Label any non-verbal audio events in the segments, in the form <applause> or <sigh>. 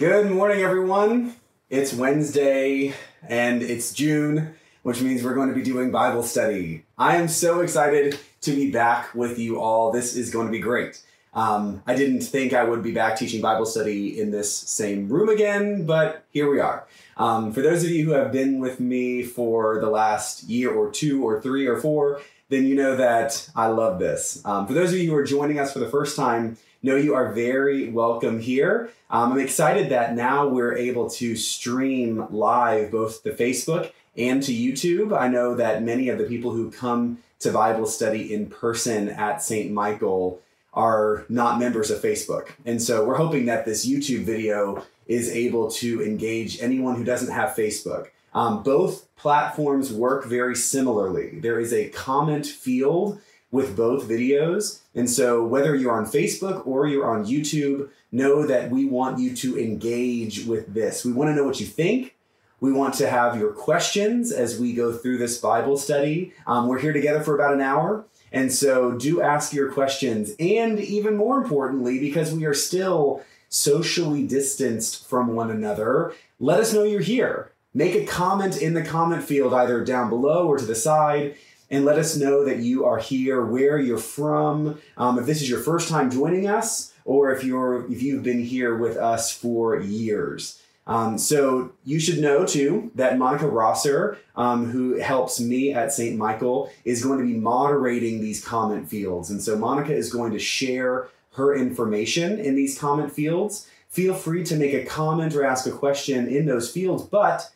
Good morning, everyone. It's Wednesday and it's June, which means we're going to be doing Bible study. I am so excited to be back with you all. This is going to be great. Um, I didn't think I would be back teaching Bible study in this same room again, but here we are. Um, for those of you who have been with me for the last year or two or three or four, then you know that I love this. Um, for those of you who are joining us for the first time, know you are very welcome here. Um, I'm excited that now we're able to stream live both to Facebook and to YouTube. I know that many of the people who come to Bible study in person at St. Michael are not members of Facebook. And so we're hoping that this YouTube video is able to engage anyone who doesn't have Facebook. Um, both platforms work very similarly. There is a comment field with both videos. And so whether you're on Facebook or you're on YouTube, know that we want you to engage with this. We want to know what you think. We want to have your questions as we go through this Bible study. Um, we're here together for about an hour. And so do ask your questions. And even more importantly, because we are still socially distanced from one another, let us know you're here. Make a comment in the comment field, either down below or to the side, and let us know that you are here, where you're from. Um, if this is your first time joining us, or if you're if you've been here with us for years. Um, so you should know too that Monica Rosser, um, who helps me at St. Michael, is going to be moderating these comment fields. And so Monica is going to share her information in these comment fields. Feel free to make a comment or ask a question in those fields, but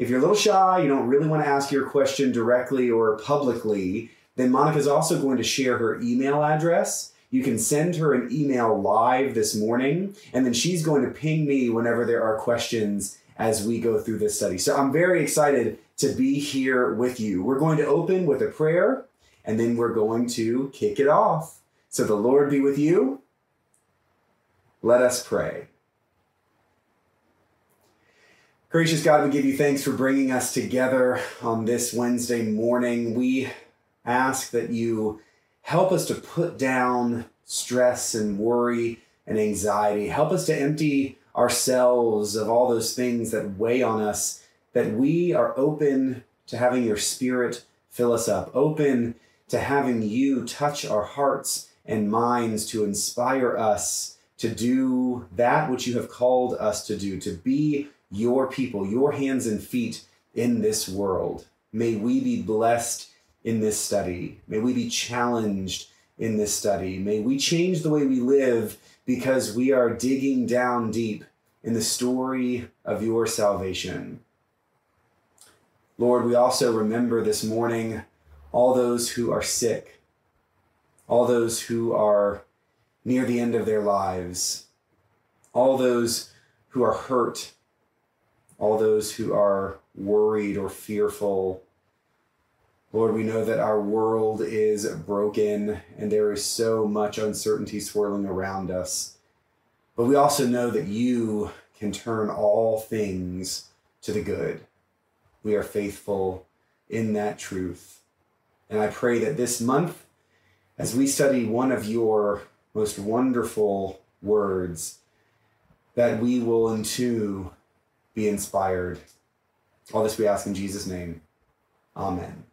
if you're a little shy, you don't really want to ask your question directly or publicly, then Monica's also going to share her email address. You can send her an email live this morning, and then she's going to ping me whenever there are questions as we go through this study. So I'm very excited to be here with you. We're going to open with a prayer, and then we're going to kick it off. So the Lord be with you. Let us pray. Gracious God, we give you thanks for bringing us together on this Wednesday morning. We ask that you help us to put down stress and worry and anxiety. Help us to empty ourselves of all those things that weigh on us, that we are open to having your spirit fill us up, open to having you touch our hearts and minds to inspire us to do that which you have called us to do, to be your people, your hands and feet in this world. May we be blessed in this study. May we be challenged in this study. May we change the way we live because we are digging down deep in the story of your salvation. Lord, we also remember this morning all those who are sick, all those who are near the end of their lives, all those who are hurt all those who are worried or fearful. Lord, we know that our world is broken and there is so much uncertainty swirling around us. But we also know that you can turn all things to the good. We are faithful in that truth. And I pray that this month, as we study one of your most wonderful words, that we will into be inspired. All this we ask in Jesus' name. Amen.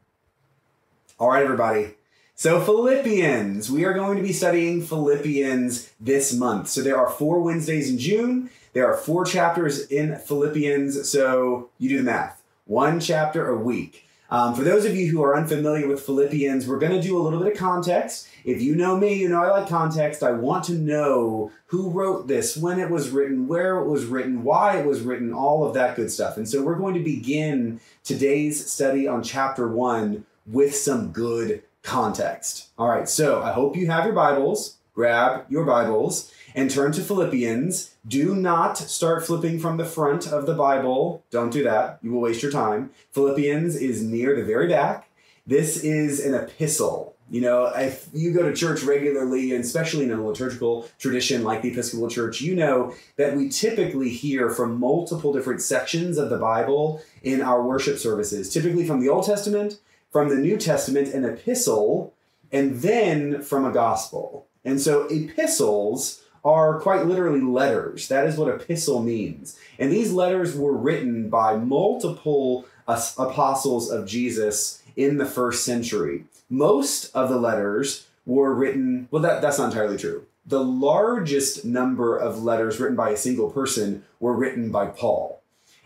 All right, everybody. So, Philippians, we are going to be studying Philippians this month. So, there are four Wednesdays in June. There are four chapters in Philippians. So, you do the math one chapter a week. Um, for those of you who are unfamiliar with Philippians, we're going to do a little bit of context. If you know me, you know I like context. I want to know who wrote this, when it was written, where it was written, why it was written, all of that good stuff. And so we're going to begin today's study on chapter one with some good context. All right, so I hope you have your Bibles. Grab your Bibles and turn to Philippians. Do not start flipping from the front of the Bible. Don't do that. You will waste your time. Philippians is near the very back. This is an epistle. You know, if you go to church regularly, and especially in a liturgical tradition like the Episcopal Church, you know that we typically hear from multiple different sections of the Bible in our worship services, typically from the Old Testament, from the New Testament, an epistle, and then from a gospel. And so epistles are quite literally letters. That is what epistle means. And these letters were written by multiple apostles of Jesus in the first century. Most of the letters were written, well, that, that's not entirely true. The largest number of letters written by a single person were written by Paul.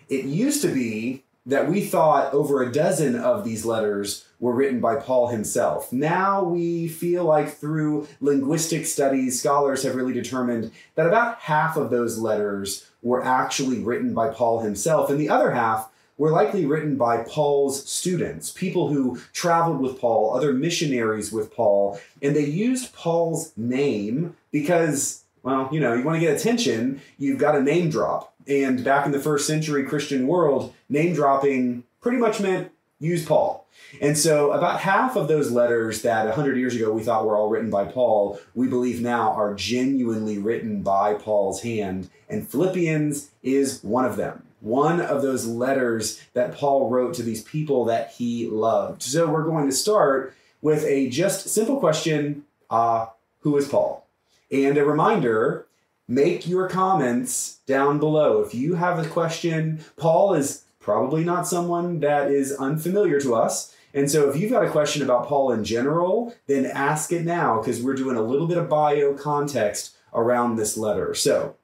It used to be that we thought over a dozen of these letters were written by Paul himself. Now we feel like through linguistic studies, scholars have really determined that about half of those letters were actually written by Paul himself, and the other half were likely written by Paul's students, people who traveled with Paul, other missionaries with Paul, and they used Paul's name because, well, you know, you want to get attention, you've got a name drop. And back in the first century Christian world, name dropping pretty much meant use Paul. And so, about half of those letters that 100 years ago we thought were all written by Paul, we believe now are genuinely written by Paul's hand. And Philippians is one of them. One of those letters that Paul wrote to these people that he loved. So, we're going to start with a just simple question uh, Who is Paul? And a reminder make your comments down below. If you have a question, Paul is probably not someone that is unfamiliar to us. And so if you've got a question about Paul in general, then ask it now because we're doing a little bit of bio context around this letter. So,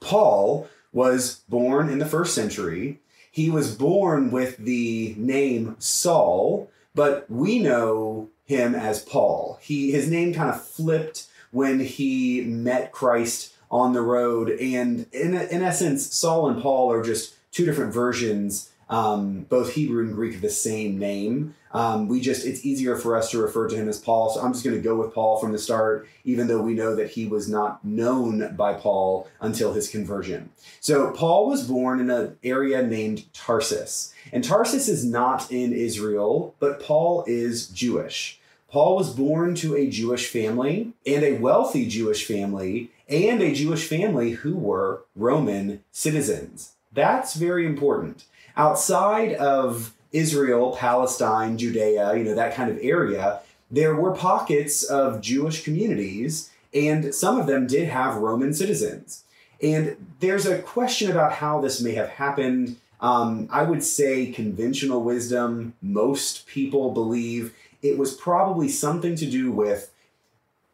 Paul was born in the first century. He was born with the name Saul, but we know him as Paul. He his name kind of flipped when he met Christ on the road and in in essence Saul and Paul are just two different versions, um, both Hebrew and Greek, of the same name. Um, we just, it's easier for us to refer to him as Paul. So I'm just going to go with Paul from the start, even though we know that he was not known by Paul until his conversion. So Paul was born in an area named Tarsus. And Tarsus is not in Israel, but Paul is Jewish. Paul was born to a Jewish family and a wealthy Jewish family and a Jewish family who were Roman citizens. That's very important. Outside of Israel, Palestine, Judea, you know, that kind of area, there were pockets of Jewish communities, and some of them did have Roman citizens. And there's a question about how this may have happened. Um, I would say conventional wisdom, most people believe it was probably something to do with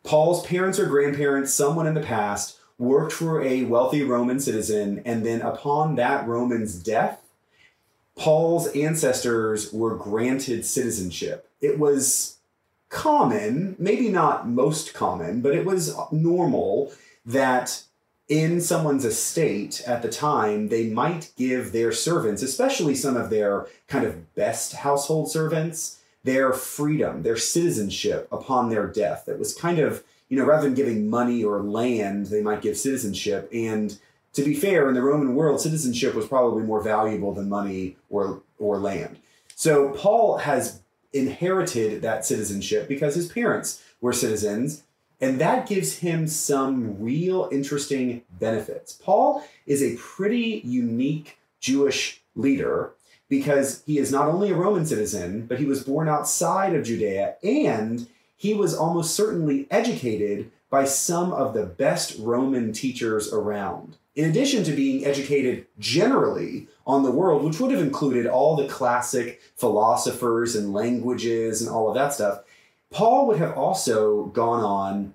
Paul's parents or grandparents, someone in the past, worked for a wealthy Roman citizen, and then upon that Roman's death, Paul's ancestors were granted citizenship. It was common, maybe not most common, but it was normal that in someone's estate at the time, they might give their servants, especially some of their kind of best household servants, their freedom, their citizenship upon their death. That was kind of you know, rather than giving money or land, they might give citizenship. And to be fair, in the Roman world, citizenship was probably more valuable than money or or land. So Paul has inherited that citizenship because his parents were citizens, and that gives him some real interesting benefits. Paul is a pretty unique Jewish leader because he is not only a Roman citizen, but he was born outside of Judea and he was almost certainly educated by some of the best Roman teachers around. In addition to being educated generally on the world, which would have included all the classic philosophers and languages and all of that stuff, Paul would have also gone on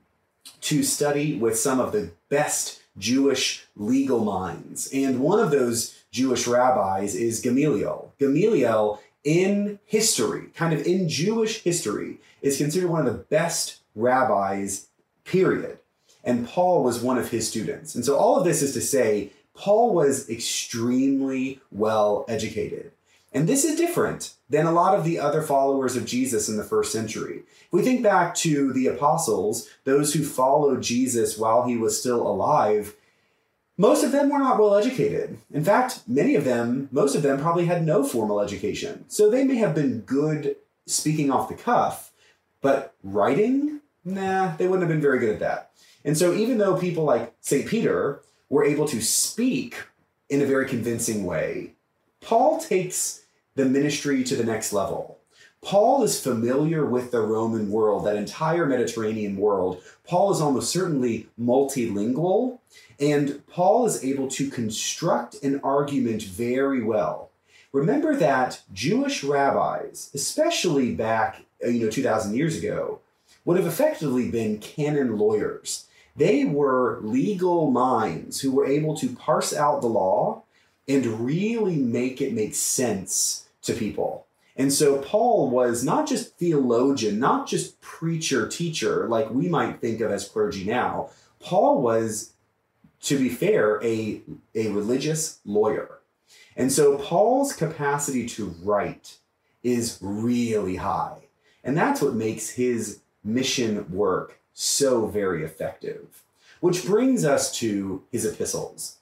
to study with some of the best Jewish legal minds. And one of those Jewish rabbis is Gamaliel. Gamaliel in history, kind of in Jewish history, is considered one of the best rabbis, period. And Paul was one of his students. And so all of this is to say, Paul was extremely well educated. And this is different than a lot of the other followers of Jesus in the first century. If we think back to the apostles, those who followed Jesus while he was still alive, most of them were not well educated. In fact, many of them, most of them probably had no formal education. So they may have been good speaking off the cuff, but writing, nah, they wouldn't have been very good at that. And so even though people like St. Peter were able to speak in a very convincing way, Paul takes the ministry to the next level. Paul is familiar with the Roman world, that entire Mediterranean world. Paul is almost certainly multilingual, and Paul is able to construct an argument very well. Remember that Jewish rabbis, especially back uh, you know 2000 years ago, would have effectively been canon lawyers. They were legal minds who were able to parse out the law and really make it make sense to people. And so Paul was not just theologian, not just preacher, teacher, like we might think of as clergy now. Paul was, to be fair, a, a religious lawyer. And so Paul's capacity to write is really high. And that's what makes his mission work so very effective. Which brings us to his epistles.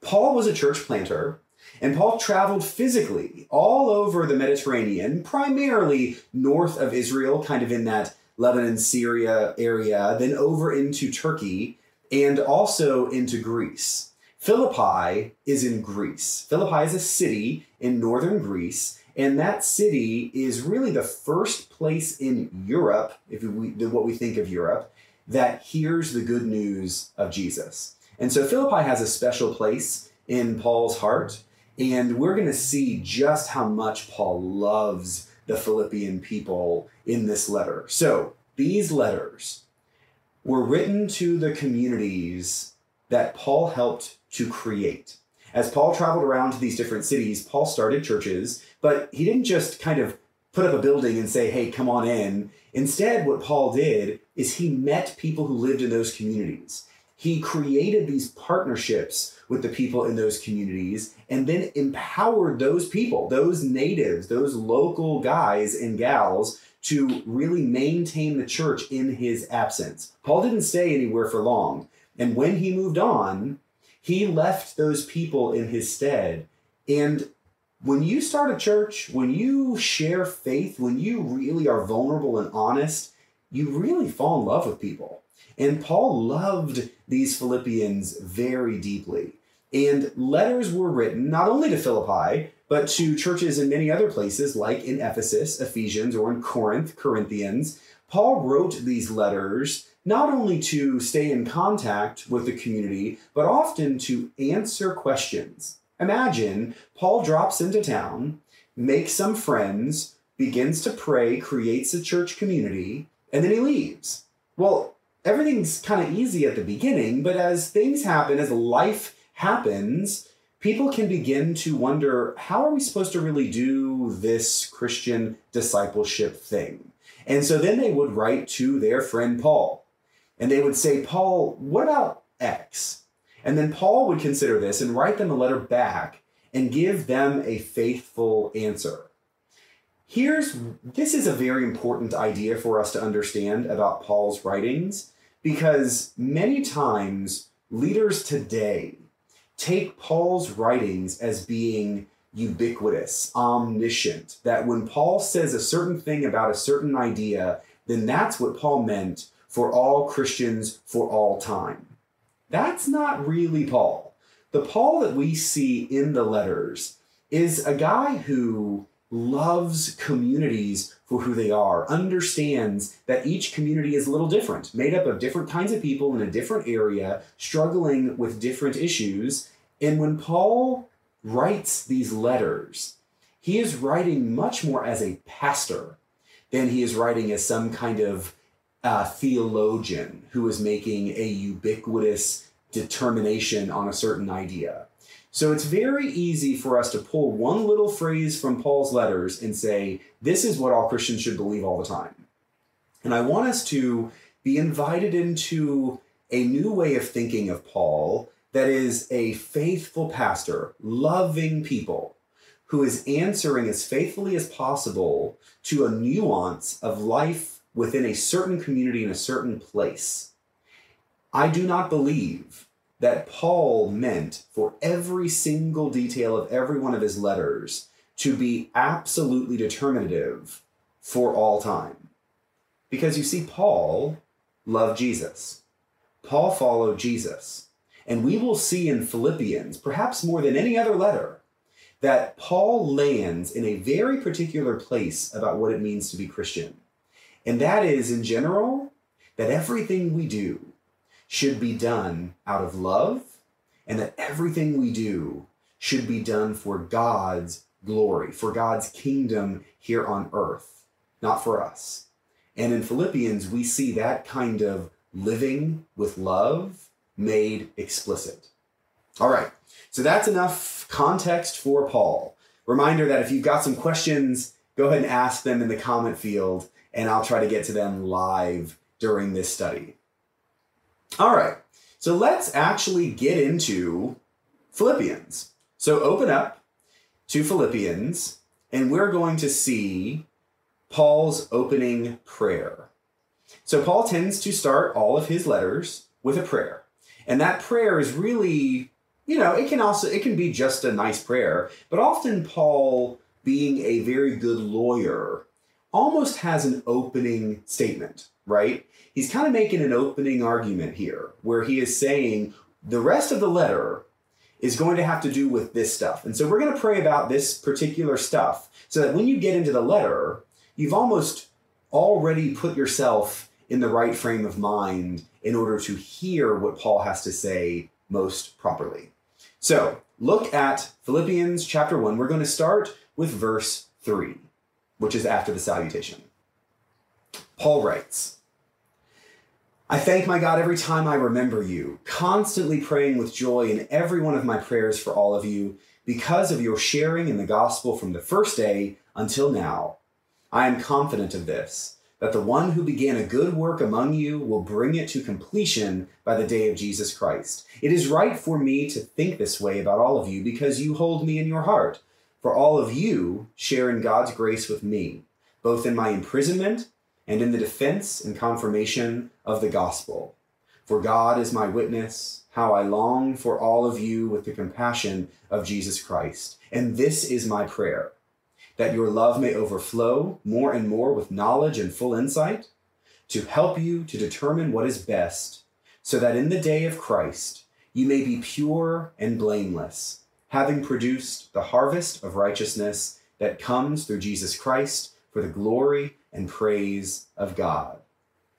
Paul was a church planter and Paul traveled physically all over the Mediterranean, primarily north of Israel, kind of in that Lebanon, Syria area, then over into Turkey, and also into Greece. Philippi is in Greece. Philippi is a city in northern Greece, and that city is really the first place in Europe, if we what we think of Europe, that hears the good news of Jesus. And so Philippi has a special place in Paul's heart. And we're going to see just how much Paul loves the Philippian people in this letter. So, these letters were written to the communities that Paul helped to create. As Paul traveled around to these different cities, Paul started churches, but he didn't just kind of put up a building and say, hey, come on in. Instead, what Paul did is he met people who lived in those communities. He created these partnerships with the people in those communities and then empowered those people, those natives, those local guys and gals to really maintain the church in his absence. Paul didn't stay anywhere for long. And when he moved on, he left those people in his stead. And when you start a church, when you share faith, when you really are vulnerable and honest, you really fall in love with people. And Paul loved these Philippians very deeply. And letters were written not only to Philippi, but to churches in many other places, like in Ephesus, Ephesians, or in Corinth, Corinthians. Paul wrote these letters not only to stay in contact with the community, but often to answer questions. Imagine Paul drops into town, makes some friends, begins to pray, creates a church community, and then he leaves. Well, everything's kind of easy at the beginning, but as things happen, as life happens, people can begin to wonder how are we supposed to really do this Christian discipleship thing? And so then they would write to their friend Paul. And they would say, Paul, what about X? And then Paul would consider this and write them a letter back and give them a faithful answer. Here's this is a very important idea for us to understand about Paul's writings because many times leaders today take Paul's writings as being ubiquitous, omniscient, that when Paul says a certain thing about a certain idea, then that's what Paul meant for all Christians for all time. That's not really Paul. The Paul that we see in the letters is a guy who loves communities for who they are, understands that each community is a little different, made up of different kinds of people in a different area, struggling with different issues. And when Paul writes these letters, he is writing much more as a pastor than he is writing as some kind of uh, theologian who is making a ubiquitous determination on a certain idea. So it's very easy for us to pull one little phrase from Paul's letters and say, this is what all Christians should believe all the time. And I want us to be invited into a new way of thinking of Paul that is a faithful pastor, loving people, who is answering as faithfully as possible to a nuance of life within a certain community in a certain place. I do not believe that Paul meant for every single detail of every one of his letters to be absolutely determinative for all time. Because you see, Paul loved Jesus. Paul followed Jesus. And we will see in Philippians, perhaps more than any other letter, that Paul lands in a very particular place about what it means to be Christian. And that is, in general, that everything we do should be done out of love, and that everything we do should be done for God's glory, for God's kingdom here on earth, not for us. And in Philippians, we see that kind of living with love made explicit. All right, so that's enough context for Paul. Reminder that if you've got some questions, go ahead and ask them in the comment field, and I'll try to get to them live during this study. All right, so let's actually get into Philippians. So open up to Philippians, and we're going to see Paul's opening prayer. So Paul tends to start all of his letters with a prayer. And that prayer is really, you know, it can also it can be just a nice prayer, but often Paul being a very good lawyer almost has an opening statement, right? He's kind of making an opening argument here where he is saying the rest of the letter is going to have to do with this stuff. And so we're going to pray about this particular stuff so that when you get into the letter, you've almost already put yourself in the right frame of mind in order to hear what Paul has to say most properly. So look at Philippians chapter 1. We're going to start with verse 3 which is after the salutation. Paul writes, I thank my God every time I remember you, constantly praying with joy in every one of my prayers for all of you, because of your sharing in the gospel from the first day until now. I am confident of this, that the one who began a good work among you will bring it to completion by the day of Jesus Christ. It is right for me to think this way about all of you, because you hold me in your heart for all of you share in God's grace with me, both in my imprisonment and in the defense and confirmation of the gospel. For God is my witness, how I long for all of you with the compassion of Jesus Christ. And this is my prayer that your love may overflow more and more with knowledge and full insight, to help you to determine what is best, so that in the day of Christ you may be pure and blameless having produced the harvest of righteousness that comes through Jesus Christ for the glory and praise of God.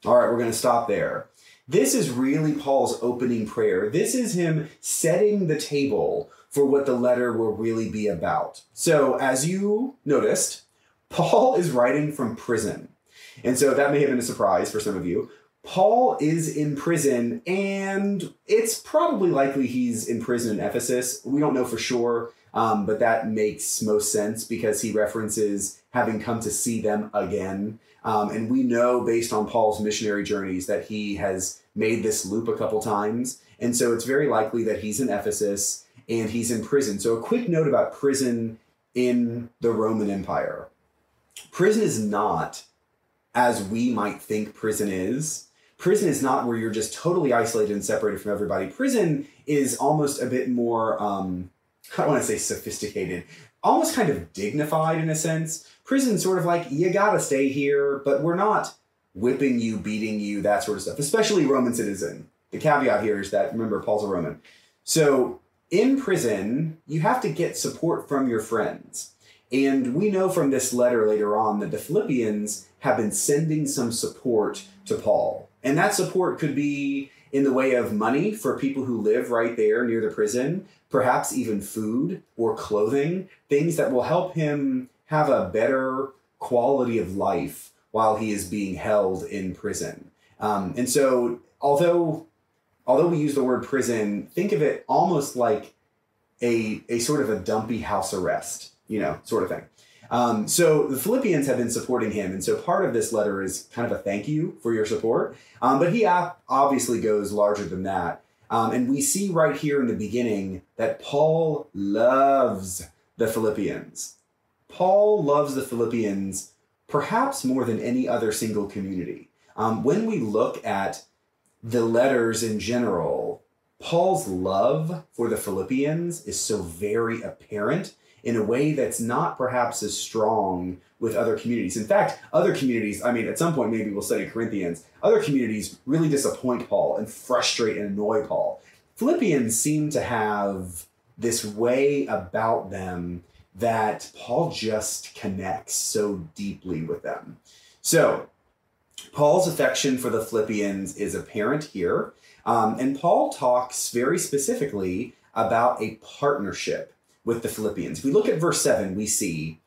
All right, we're going to stop there. This is really Paul's opening prayer. This is him setting the table for what the letter will really be about. So, as you noticed, <laughs> Paul is writing from prison. And so that may have been a surprise for some of you. Paul is in prison, and it's probably likely he's in prison in Ephesus. We don't know for sure, um, but that makes most sense because he references having come to see them again. Um, and we know, based on Paul's missionary journeys, that he has made this loop a couple times. And so it's very likely that he's in Ephesus and he's in prison. So, a quick note about prison in the Roman Empire prison is not as we might think prison is prison is not where you're just totally isolated and separated from everybody. Prison is almost a bit more, um, I don't want to say sophisticated, almost kind of dignified in a sense. Prison sort of like, you gotta stay here, but we're not whipping you, beating you, that sort of stuff, especially Roman citizen. The caveat here is that, remember, Paul's a Roman. So in prison, you have to get support from your friends. And we know from this letter later on that the Philippians have been sending some support to Paul. And that support could be in the way of money for people who live right there near the prison, perhaps even food or clothing, things that will help him have a better quality of life while he is being held in prison. Um, and so, although although we use the word prison, think of it almost like a a sort of a dumpy house arrest, you know, sort of thing. Um, so the Philippians have been supporting him, and so part of this letter is kind of a thank you for your support. Um, but he obviously goes larger than that, um, and we see right here in the beginning that Paul loves the Philippians. Paul loves the Philippians perhaps more than any other single community. Um, when we look at the letters in general, Paul's love for the Philippians is so very apparent in a way that's not perhaps as strong with other communities. In fact, other communities, I mean, at some point maybe we'll study Corinthians, other communities really disappoint Paul and frustrate and annoy Paul. Philippians seem to have this way about them that Paul just connects so deeply with them. So, Paul's affection for the Philippians is apparent here. Um, and Paul talks very specifically about a partnership with the Philippians. If we look at verse 7, we see,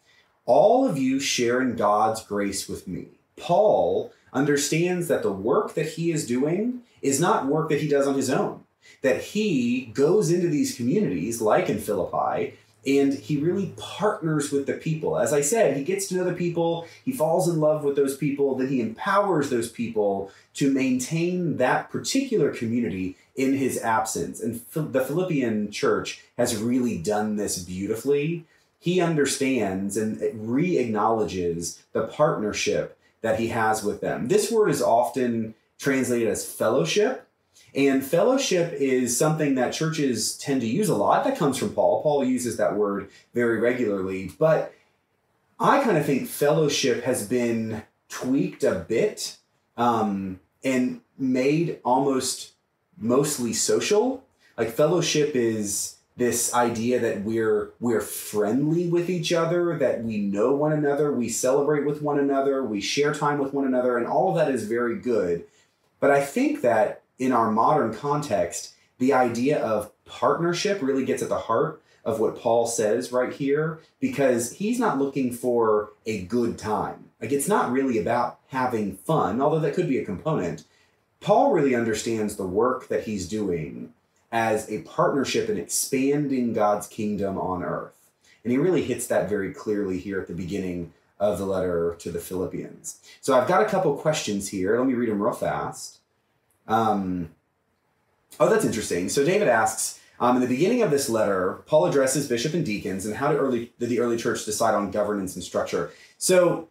All of you share in God's grace with me. Paul understands that the work that he is doing is not work that he does on his own, that he goes into these communities, like in Philippi, and he really partners with the people. As I said, he gets to know the people, he falls in love with those people, then he empowers those people to maintain that particular community in his absence. And the Philippian church has really done this beautifully. He understands and re acknowledges the partnership that he has with them. This word is often translated as fellowship. And fellowship is something that churches tend to use a lot. That comes from Paul. Paul uses that word very regularly. But I kind of think fellowship has been tweaked a bit um, and made almost mostly social. Like fellowship is this idea that we're we're friendly with each other, that we know one another, we celebrate with one another, we share time with one another, and all of that is very good. But I think that in our modern context, the idea of partnership really gets at the heart of what Paul says right here because he's not looking for a good time. Like it's not really about having fun, although that could be a component. Paul really understands the work that he's doing as a partnership in expanding God's kingdom on earth. And he really hits that very clearly here at the beginning of the letter to the Philippians. So I've got a couple questions here. Let me read them real fast. Um, oh, that's interesting. So David asks, um, in the beginning of this letter, Paul addresses bishop and deacons and how did, early, did the early church decide on governance and structure? So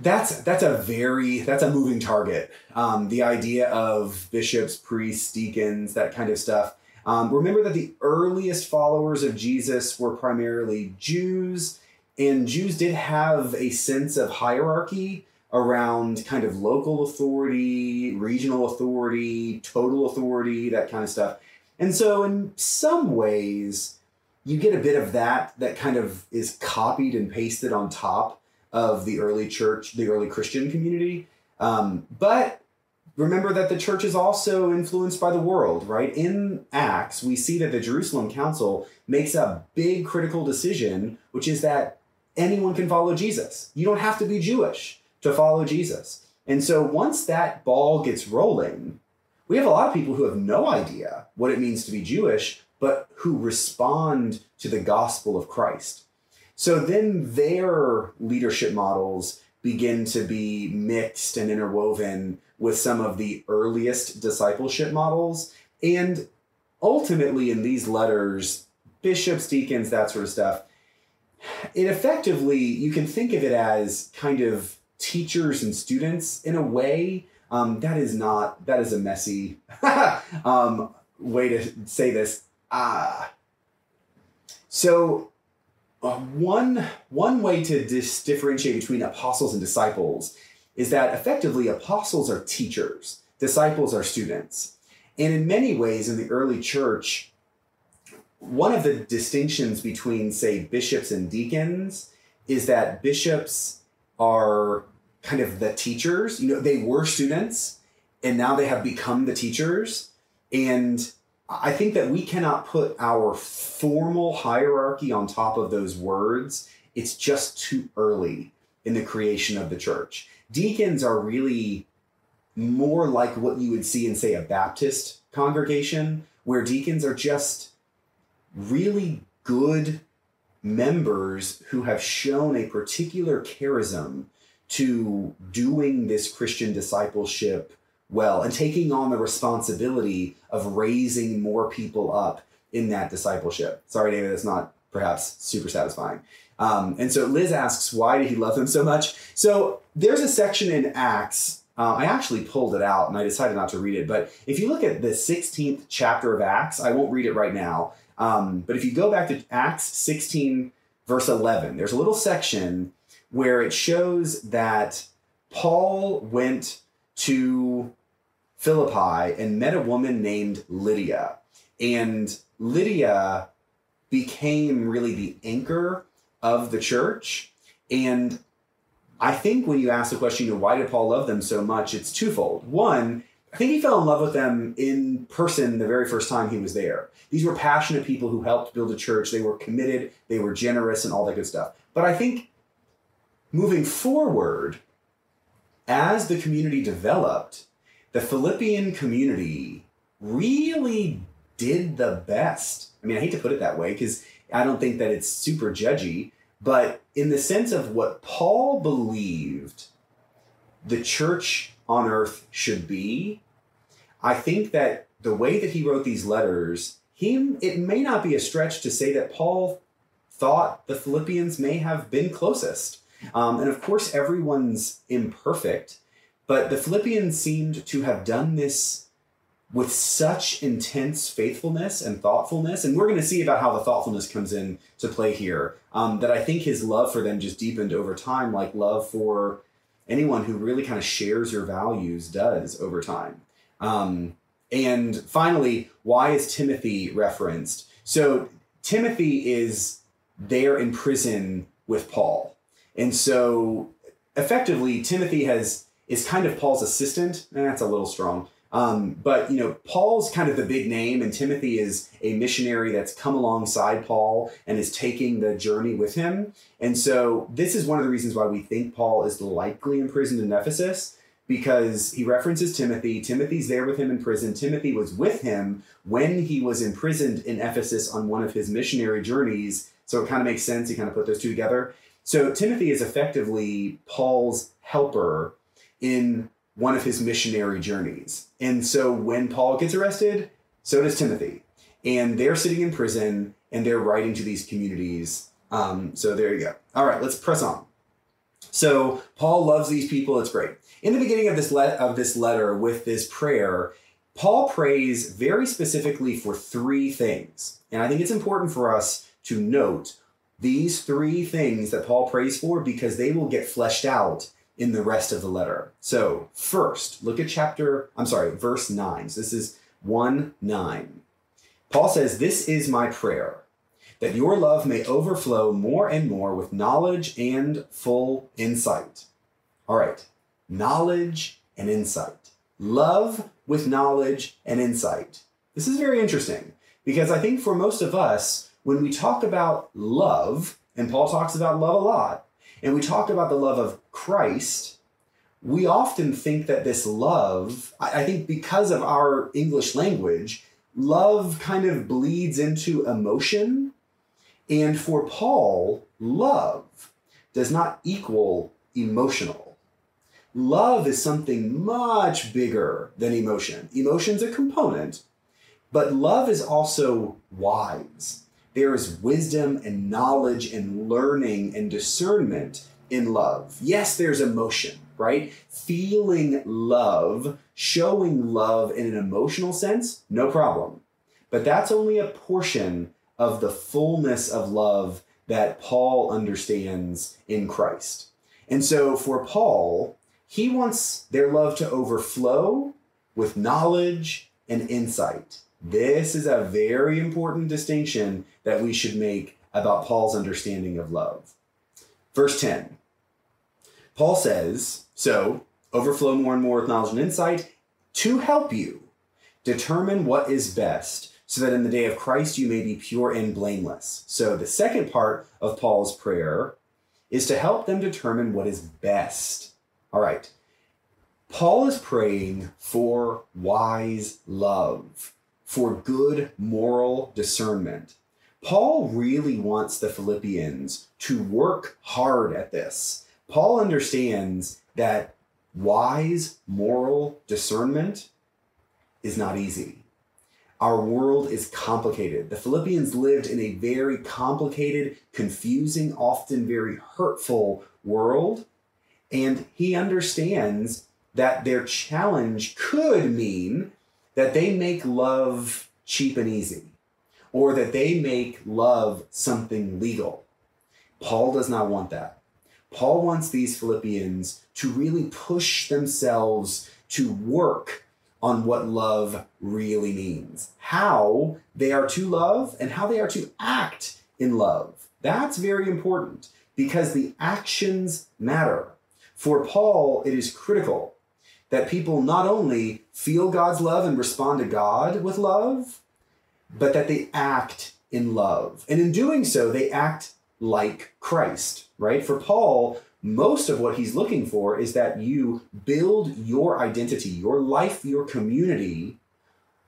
that's that's a very that's a moving target. Um, the idea of bishops, priests, deacons, that kind of stuff. Um, remember that the earliest followers of Jesus were primarily Jews, and Jews did have a sense of hierarchy around kind of local authority, regional authority, total authority, that kind of stuff. And so, in some ways, you get a bit of that that kind of is copied and pasted on top of the early church, the early Christian community. Um, but remember that the church is also influenced by the world, right? In Acts, we see that the Jerusalem Council makes a big critical decision, which is that anyone can follow Jesus. You don't have to be Jewish to follow Jesus. And so once that ball gets rolling, we have a lot of people who have no idea what it means to be Jewish, but who respond to the gospel of Christ. So then their leadership models begin to be mixed and interwoven with some of the earliest discipleship models. And ultimately, in these letters, bishops, deacons, that sort of stuff, it effectively, you can think of it as kind of teachers and students in a way. Um, that is not, that is a messy <laughs> um, way to say this. Ah. So uh, one one way to dis- differentiate between apostles and disciples is that effectively apostles are teachers, disciples are students. And in many ways in the early church, one of the distinctions between say bishops and deacons is that bishops are kind of the teachers, you know, they were students and now they have become the teachers and I think that we cannot put our formal hierarchy on top of those words. It's just too early in the creation of the church. Deacons are really more like what you would see in, say, a Baptist congregation, where deacons are just really good members who have shown a particular charism to doing this Christian discipleship well and taking on the responsibility of raising more people up in that discipleship. Sorry, David, that's not perhaps super satisfying. Um, and so Liz asks, why did he love them so much? So there's a section in Acts. Uh, I actually pulled it out and I decided not to read it. But if you look at the 16th chapter of Acts, I won't read it right now. Um, but if you go back to Acts 16, verse 11, there's a little section where it shows that Paul went to Philippi and met a woman named Lydia. And Lydia became really the anchor of the church. And I think when you ask the question, you know, why did Paul love them so much? It's twofold. One, I think he fell in love with them in person the very first time he was there. These were passionate people who helped build a church. They were committed, they were generous, and all that good stuff. But I think moving forward, as the community developed, the Philippian community really did the best. I mean, I hate to put it that way because I don't think that it's super judgy, but in the sense of what Paul believed the church on earth should be, I think that the way that he wrote these letters, he it may not be a stretch to say that Paul thought the Philippians may have been closest. Um, and of course, everyone's imperfect, but the Philippians seemed to have done this with such intense faithfulness and thoughtfulness. And we're going to see about how the thoughtfulness comes in to play here. Um, that I think his love for them just deepened over time, like love for anyone who really kind of shares your values does over time. Um, and finally, why is Timothy referenced? So Timothy is there in prison with Paul. And so effectively, Timothy has is kind of Paul's assistant. And that's a little strong. Um, but you know, Paul's kind of the big name, and Timothy is a missionary that's come alongside Paul and is taking the journey with him. And so, this is one of the reasons why we think Paul is likely imprisoned in Ephesus because he references Timothy. Timothy's there with him in prison. Timothy was with him when he was imprisoned in Ephesus on one of his missionary journeys. So it kind of makes sense. He kind of put those two together. So Timothy is effectively Paul's helper in one of his missionary journeys. And so when Paul gets arrested, so does Timothy. And they're sitting in prison and they're writing to these communities. Um, so there you go. All right, let's press on. So Paul loves these people. It's great. In the beginning of this le- of this letter with this prayer, Paul prays very specifically for three things. And I think it's important for us to note these three things that Paul prays for because they will get fleshed out in the rest of the letter. So, first, look at chapter, I'm sorry, verse 9. So this is 1 9. Paul says, This is my prayer, that your love may overflow more and more with knowledge and full insight. All right, knowledge and insight. Love with knowledge and insight. This is very interesting because I think for most of us, when we talk about love, and Paul talks about love a lot, and we talk about the love of Christ, we often think that this love, I think because of our English language, love kind of bleeds into emotion. And for Paul, love does not equal emotional. Love is something much bigger than emotion. Emotion's a component, but love is also wise. There is wisdom and knowledge and learning and discernment in love. Yes, there's emotion, right? Feeling love, showing love in an emotional sense, no problem. But that's only a portion of the fullness of love that Paul understands in Christ. And so for Paul, he wants their love to overflow with knowledge and insight. This is a very important distinction that we should make about Paul's understanding of love. Verse 10 Paul says, So overflow more and more with knowledge and insight to help you determine what is best, so that in the day of Christ you may be pure and blameless. So the second part of Paul's prayer is to help them determine what is best. All right. Paul is praying for wise love for good moral discernment. Paul really wants the Philippians to work hard at this. Paul understands that wise moral discernment is not easy. Our world is complicated. The Philippians lived in a very complicated, confusing, often very hurtful world. And he understands that their challenge could mean that they make love cheap and easy, or that they make love something legal. Paul does not want that. Paul wants these Philippians to really push themselves to work on what love really means, how they are to love, and how they are to act in love. That's very important because the actions matter. For Paul, it is critical that people not only feel God's love and respond to God with love, but that they act in love. And in doing so, they act like Christ, right? For Paul, most of what he's looking for is that you build your identity, your life, your community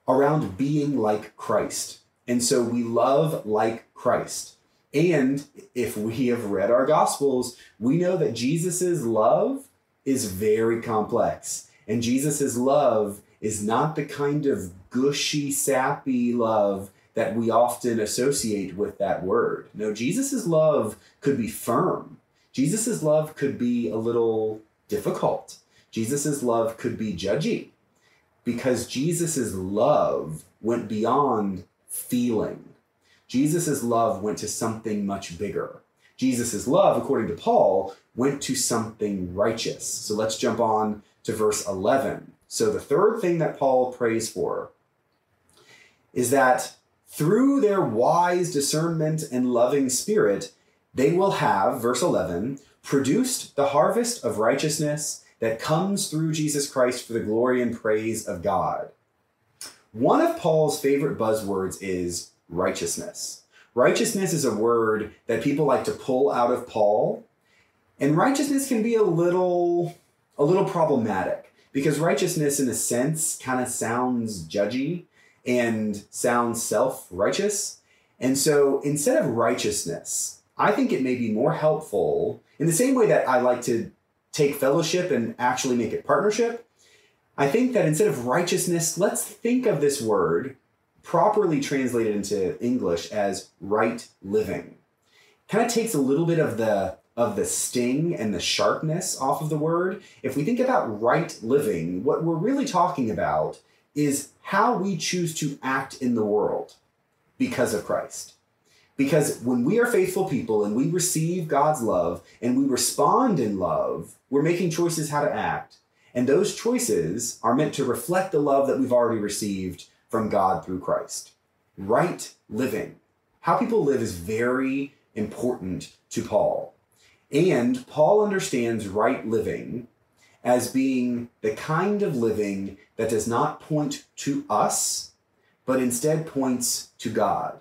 around being like Christ. And so we love like Christ. And if we have read our gospels, we know that Jesus's love is very complex. And Jesus's love is not the kind of gushy, sappy love that we often associate with that word. No, Jesus's love could be firm. Jesus's love could be a little difficult. Jesus's love could be judgy because Jesus's love went beyond feeling. Jesus's love went to something much bigger. Jesus's love, according to Paul, went to something righteous. So let's jump on to verse 11. So the third thing that Paul prays for is that through their wise discernment and loving spirit, they will have, verse 11, produced the harvest of righteousness that comes through Jesus Christ for the glory and praise of God. One of Paul's favorite buzzwords is righteousness. Righteousness is a word that people like to pull out of Paul, and righteousness can be a little a little problematic because righteousness in a sense kind of sounds judgy and sounds self-righteous. And so instead of righteousness, I think it may be more helpful in the same way that I like to take fellowship and actually make it partnership. I think that instead of righteousness, let's think of this word properly translated into English as right living. Kind of takes a little bit of the of the sting and the sharpness off of the word. If we think about right living, what we're really talking about is how we choose to act in the world because of Christ. Because when we are faithful people and we receive God's love and we respond in love, we're making choices how to act. And those choices are meant to reflect the love that we've already received from God through Christ. Right living. How people live is very important to Paul. And Paul understands right living as being the kind of living that does not point to us, but instead points to God.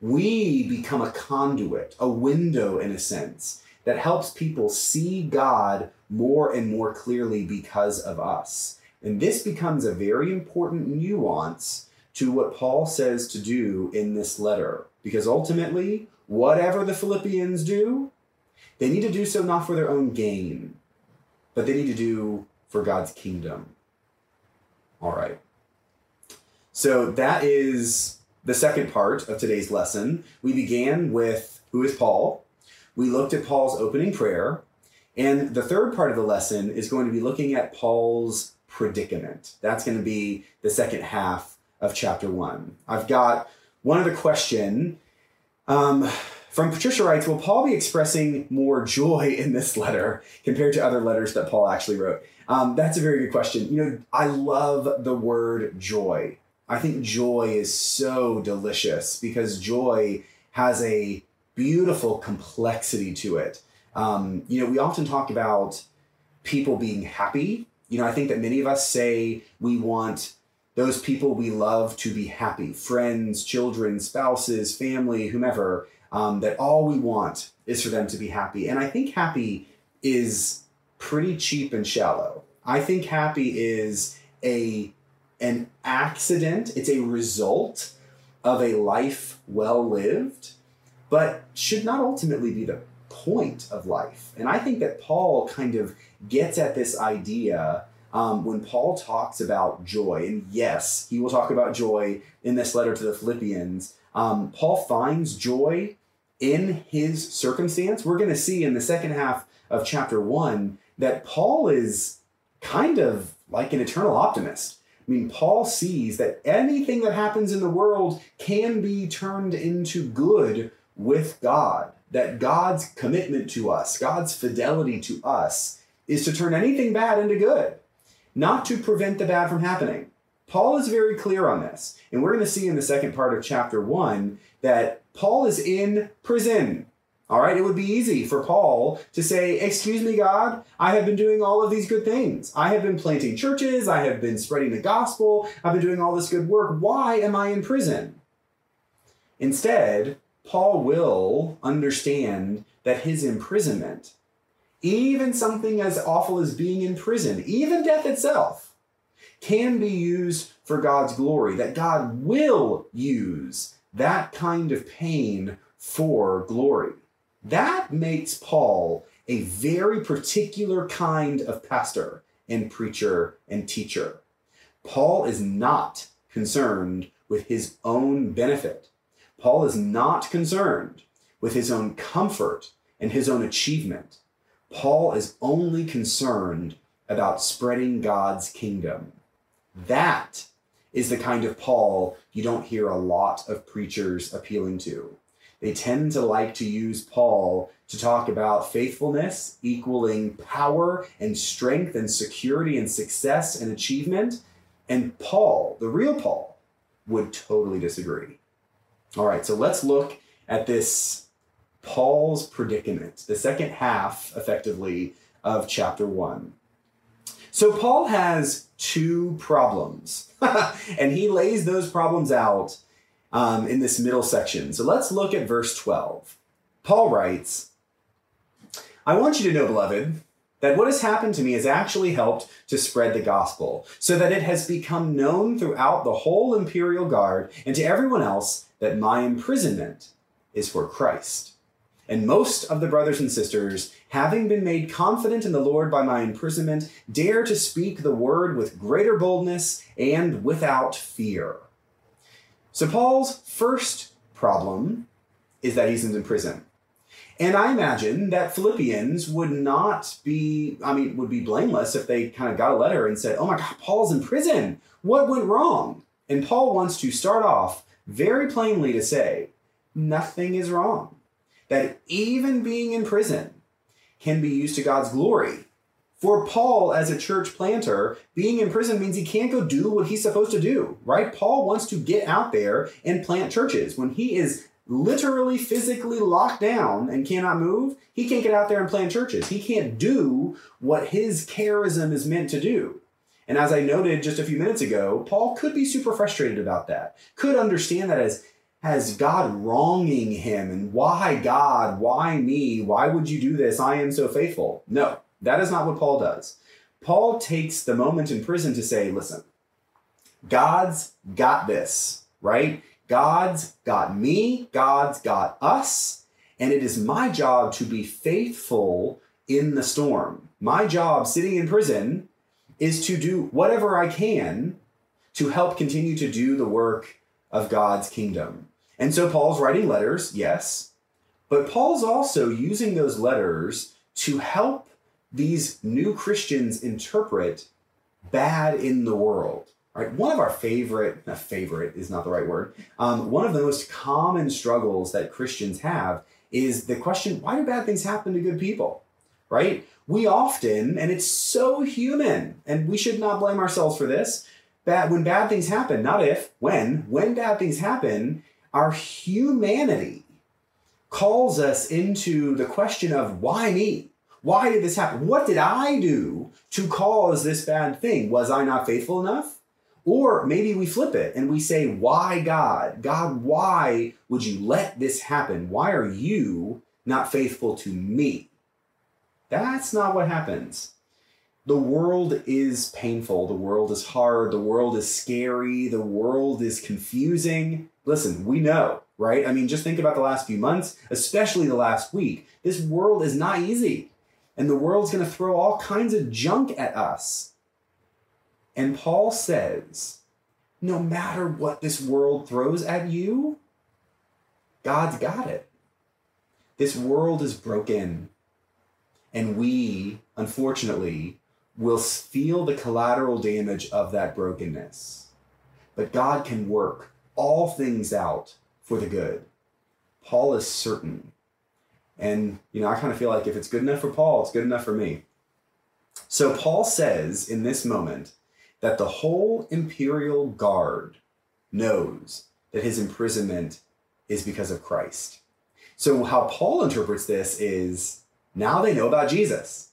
We become a conduit, a window in a sense, that helps people see God more and more clearly because of us. And this becomes a very important nuance to what Paul says to do in this letter. Because ultimately, whatever the Philippians do, they need to do so not for their own gain, but they need to do for God's kingdom. All right. So that is the second part of today's lesson. We began with who is Paul? We looked at Paul's opening prayer. And the third part of the lesson is going to be looking at Paul's predicament. That's going to be the second half of chapter one. I've got one other question. Um, from Patricia writes, will Paul be expressing more joy in this letter compared to other letters that Paul actually wrote? Um, that's a very good question. You know, I love the word joy. I think joy is so delicious because joy has a beautiful complexity to it. Um, you know, we often talk about people being happy. You know, I think that many of us say we want those people we love to be happy friends, children, spouses, family, whomever um, that all we want is for them to be happy. And I think happy is pretty cheap and shallow. I think happy is a an accident, it's a result of a life well lived, but should not ultimately be the point of life. And I think that Paul kind of gets at this idea um, when Paul talks about joy. And yes, he will talk about joy in this letter to the Philippians. Um, Paul finds joy in his circumstance, we're going to see in the second half of chapter one that Paul is kind of like an eternal optimist. I mean, Paul sees that anything that happens in the world can be turned into good with God. That God's commitment to us, God's fidelity to us, is to turn anything bad into good, not to prevent the bad from happening, Paul is very clear on this. And we're going to see in the second part of chapter 1 that Paul is in prison. All right, it would be easy for Paul to say, Excuse me, God, I have been doing all of these good things. I have been planting churches, I have been spreading the gospel, I've been doing all this good work. Why am I in prison? Instead, Paul will understand that his imprisonment, even something as awful as being in prison, even death itself, can be used for God's glory, that God will use that kind of pain for glory. That makes Paul a very particular kind of pastor and preacher and teacher. Paul is not concerned with his own benefit. Paul is not concerned with his own comfort and his own achievement. Paul is only concerned about spreading God's kingdom. That is the kind of Paul you don't hear a lot of preachers appealing to. They tend to like to use Paul to talk about faithfulness equaling power and strength and security and success and achievement. And Paul, the real Paul, would totally disagree. All right, so let's look at this Paul's predicament, the second half, effectively, of chapter one. So Paul has two problems, <laughs> and he lays those problems out um, in this middle section. So let's look at verse 12. Paul writes, I want you to know, beloved, that what has happened to me has actually helped to spread the gospel, so that it has become known throughout the whole imperial guard and to everyone else that my imprisonment is for Christ. And most of the brothers and sisters, having been made confident in the Lord by my imprisonment, dare to speak the word with greater boldness and without fear. So, Paul's first problem is that he's in prison. And I imagine that Philippians would not be, I mean, would be blameless if they kind of got a letter and said, Oh my God, Paul's in prison. What went wrong? And Paul wants to start off very plainly to say, Nothing is wrong. That even being in prison can be used to God's glory. For Paul, as a church planter, being in prison means he can't go do what he's supposed to do, right? Paul wants to get out there and plant churches. When he is literally physically locked down and cannot move, he can't get out there and plant churches. He can't do what his charism is meant to do. And as I noted just a few minutes ago, Paul could be super frustrated about that, could understand that as as God wronging him and why God, why me, why would you do this? I am so faithful. No, that is not what Paul does. Paul takes the moment in prison to say, listen, God's got this, right? God's got me, God's got us, and it is my job to be faithful in the storm. My job sitting in prison is to do whatever I can to help continue to do the work of God's kingdom. And so Paul's writing letters, yes, but Paul's also using those letters to help these new Christians interpret bad in the world. Right? One of our favorite, not favorite is not the right word, um, one of the most common struggles that Christians have is the question why do bad things happen to good people? Right? We often, and it's so human, and we should not blame ourselves for this. Bad, when bad things happen, not if, when, when bad things happen, our humanity calls us into the question of why me? Why did this happen? What did I do to cause this bad thing? Was I not faithful enough? Or maybe we flip it and we say, Why God? God, why would you let this happen? Why are you not faithful to me? That's not what happens. The world is painful. The world is hard. The world is scary. The world is confusing. Listen, we know, right? I mean, just think about the last few months, especially the last week. This world is not easy and the world's going to throw all kinds of junk at us. And Paul says, no matter what this world throws at you, God's got it. This world is broken. And we, unfortunately, will feel the collateral damage of that brokenness. But God can work all things out for the good. Paul is certain and, you know, I kind of feel like if it's good enough for Paul, it's good enough for me. So Paul says in this moment that the whole imperial guard knows that his imprisonment is because of Christ. So, how Paul interprets this is now they know about Jesus.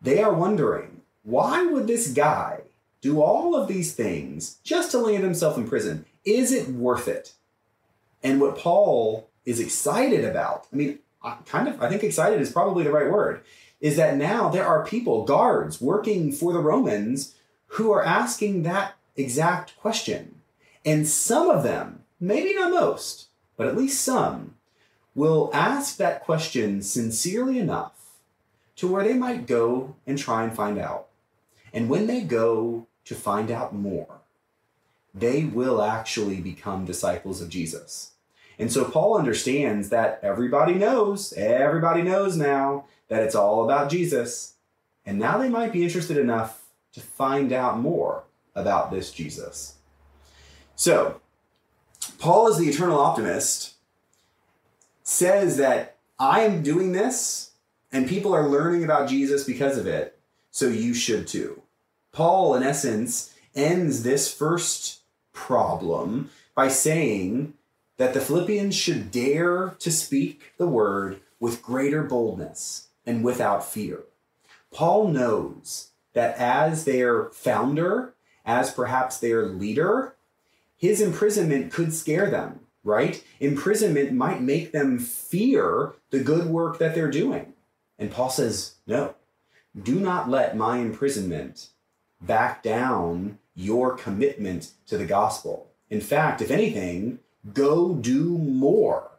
They are wondering, why would this guy do all of these things just to land himself in prison? Is it worth it? And what Paul is excited about, I mean, kind of, I think excited is probably the right word, is that now there are people, guards, working for the Romans who are asking that exact question. And some of them, maybe not most, but at least some, will ask that question sincerely enough to where they might go and try and find out. And when they go to find out more, they will actually become disciples of Jesus. And so Paul understands that everybody knows, everybody knows now that it's all about Jesus. And now they might be interested enough to find out more about this Jesus. So, Paul, as the eternal optimist, says that I am doing this and people are learning about Jesus because of it, so you should too. Paul, in essence, ends this first problem by saying that the Philippians should dare to speak the word with greater boldness and without fear. Paul knows that as their founder, as perhaps their leader, his imprisonment could scare them, right? Imprisonment might make them fear the good work that they're doing. And Paul says, no, do not let my imprisonment back down your commitment to the gospel. In fact, if anything, go do more.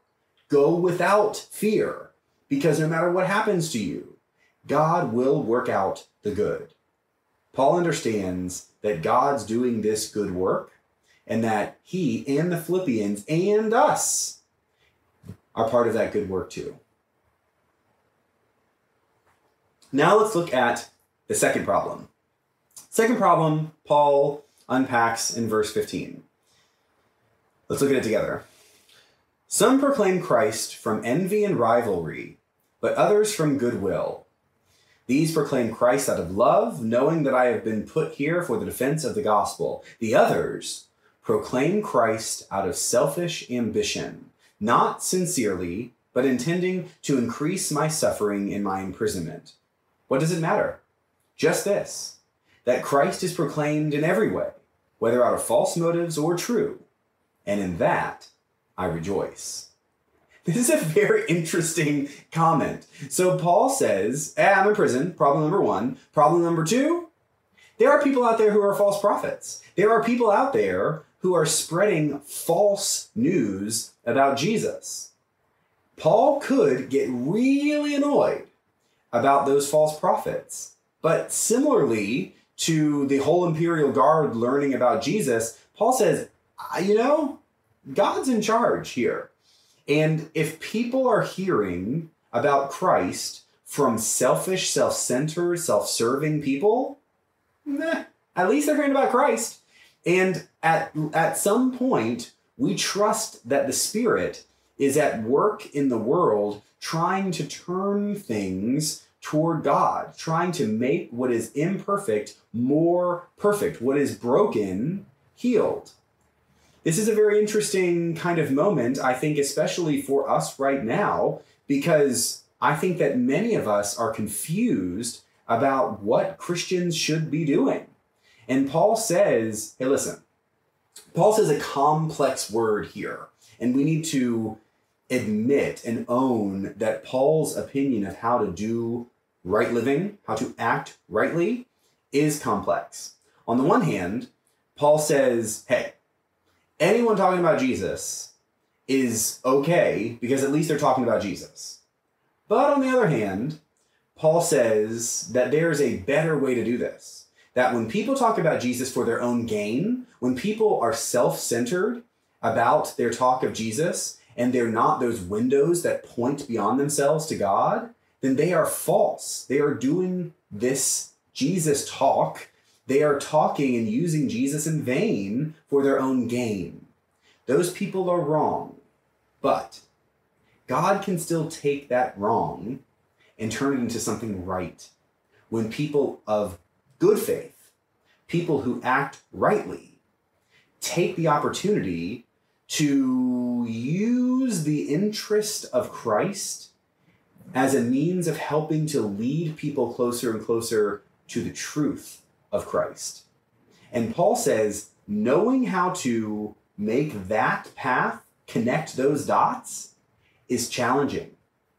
Go without fear, because no matter what happens to you, God will work out the good. Paul understands that God's doing this good work and that he and the Philippians and us are part of that good work too. Now let's look at the second problem. Second problem, Paul unpacks in verse 15. Let's look at it together. Some proclaim Christ from envy and rivalry, but others from goodwill. These proclaim Christ out of love, knowing that I have been put here for the defense of the gospel. The others proclaim Christ out of selfish ambition, not sincerely, but intending to increase my suffering in my imprisonment. What does it matter? Just this that Christ is proclaimed in every way, whether out of false motives or true, and in that I rejoice. This is a very interesting comment. So Paul says, eh, I'm in prison, problem number one. Problem number two, there are people out there who are false prophets. There are people out there who are spreading false news about Jesus. Paul could get really annoyed about those false prophets. But similarly to the whole imperial guard learning about Jesus, Paul says, you know, God's in charge here. And if people are hearing about Christ from selfish, self centered, self serving people, at least they're hearing about Christ. And at, at some point, we trust that the Spirit is at work in the world trying to turn things toward God, trying to make what is imperfect more perfect, what is broken healed. This is a very interesting kind of moment, I think, especially for us right now, because I think that many of us are confused about what Christians should be doing. And Paul says, hey, listen, Paul says a complex word here, and we need to admit and own that Paul's opinion of how to do right living, how to act rightly, is complex. On the one hand, Paul says, hey, anyone talking about Jesus is okay because at least they're talking about Jesus. But on the other hand, Paul says that there's a better way to do this. That when people talk about Jesus for their own gain, when people are self centered about their talk of Jesus, and they're not those windows that point beyond themselves to God, then they are false. They are doing this Jesus talk. They are talking and using Jesus in vain for their own gain. Those people are wrong. But God can still take that wrong and turn it into something right. When people of good faith people who act rightly take the opportunity to use the interest of Christ as a means of helping to lead people closer and closer to the truth of Christ. And Paul says, knowing how to make that path connect those dots is challenging.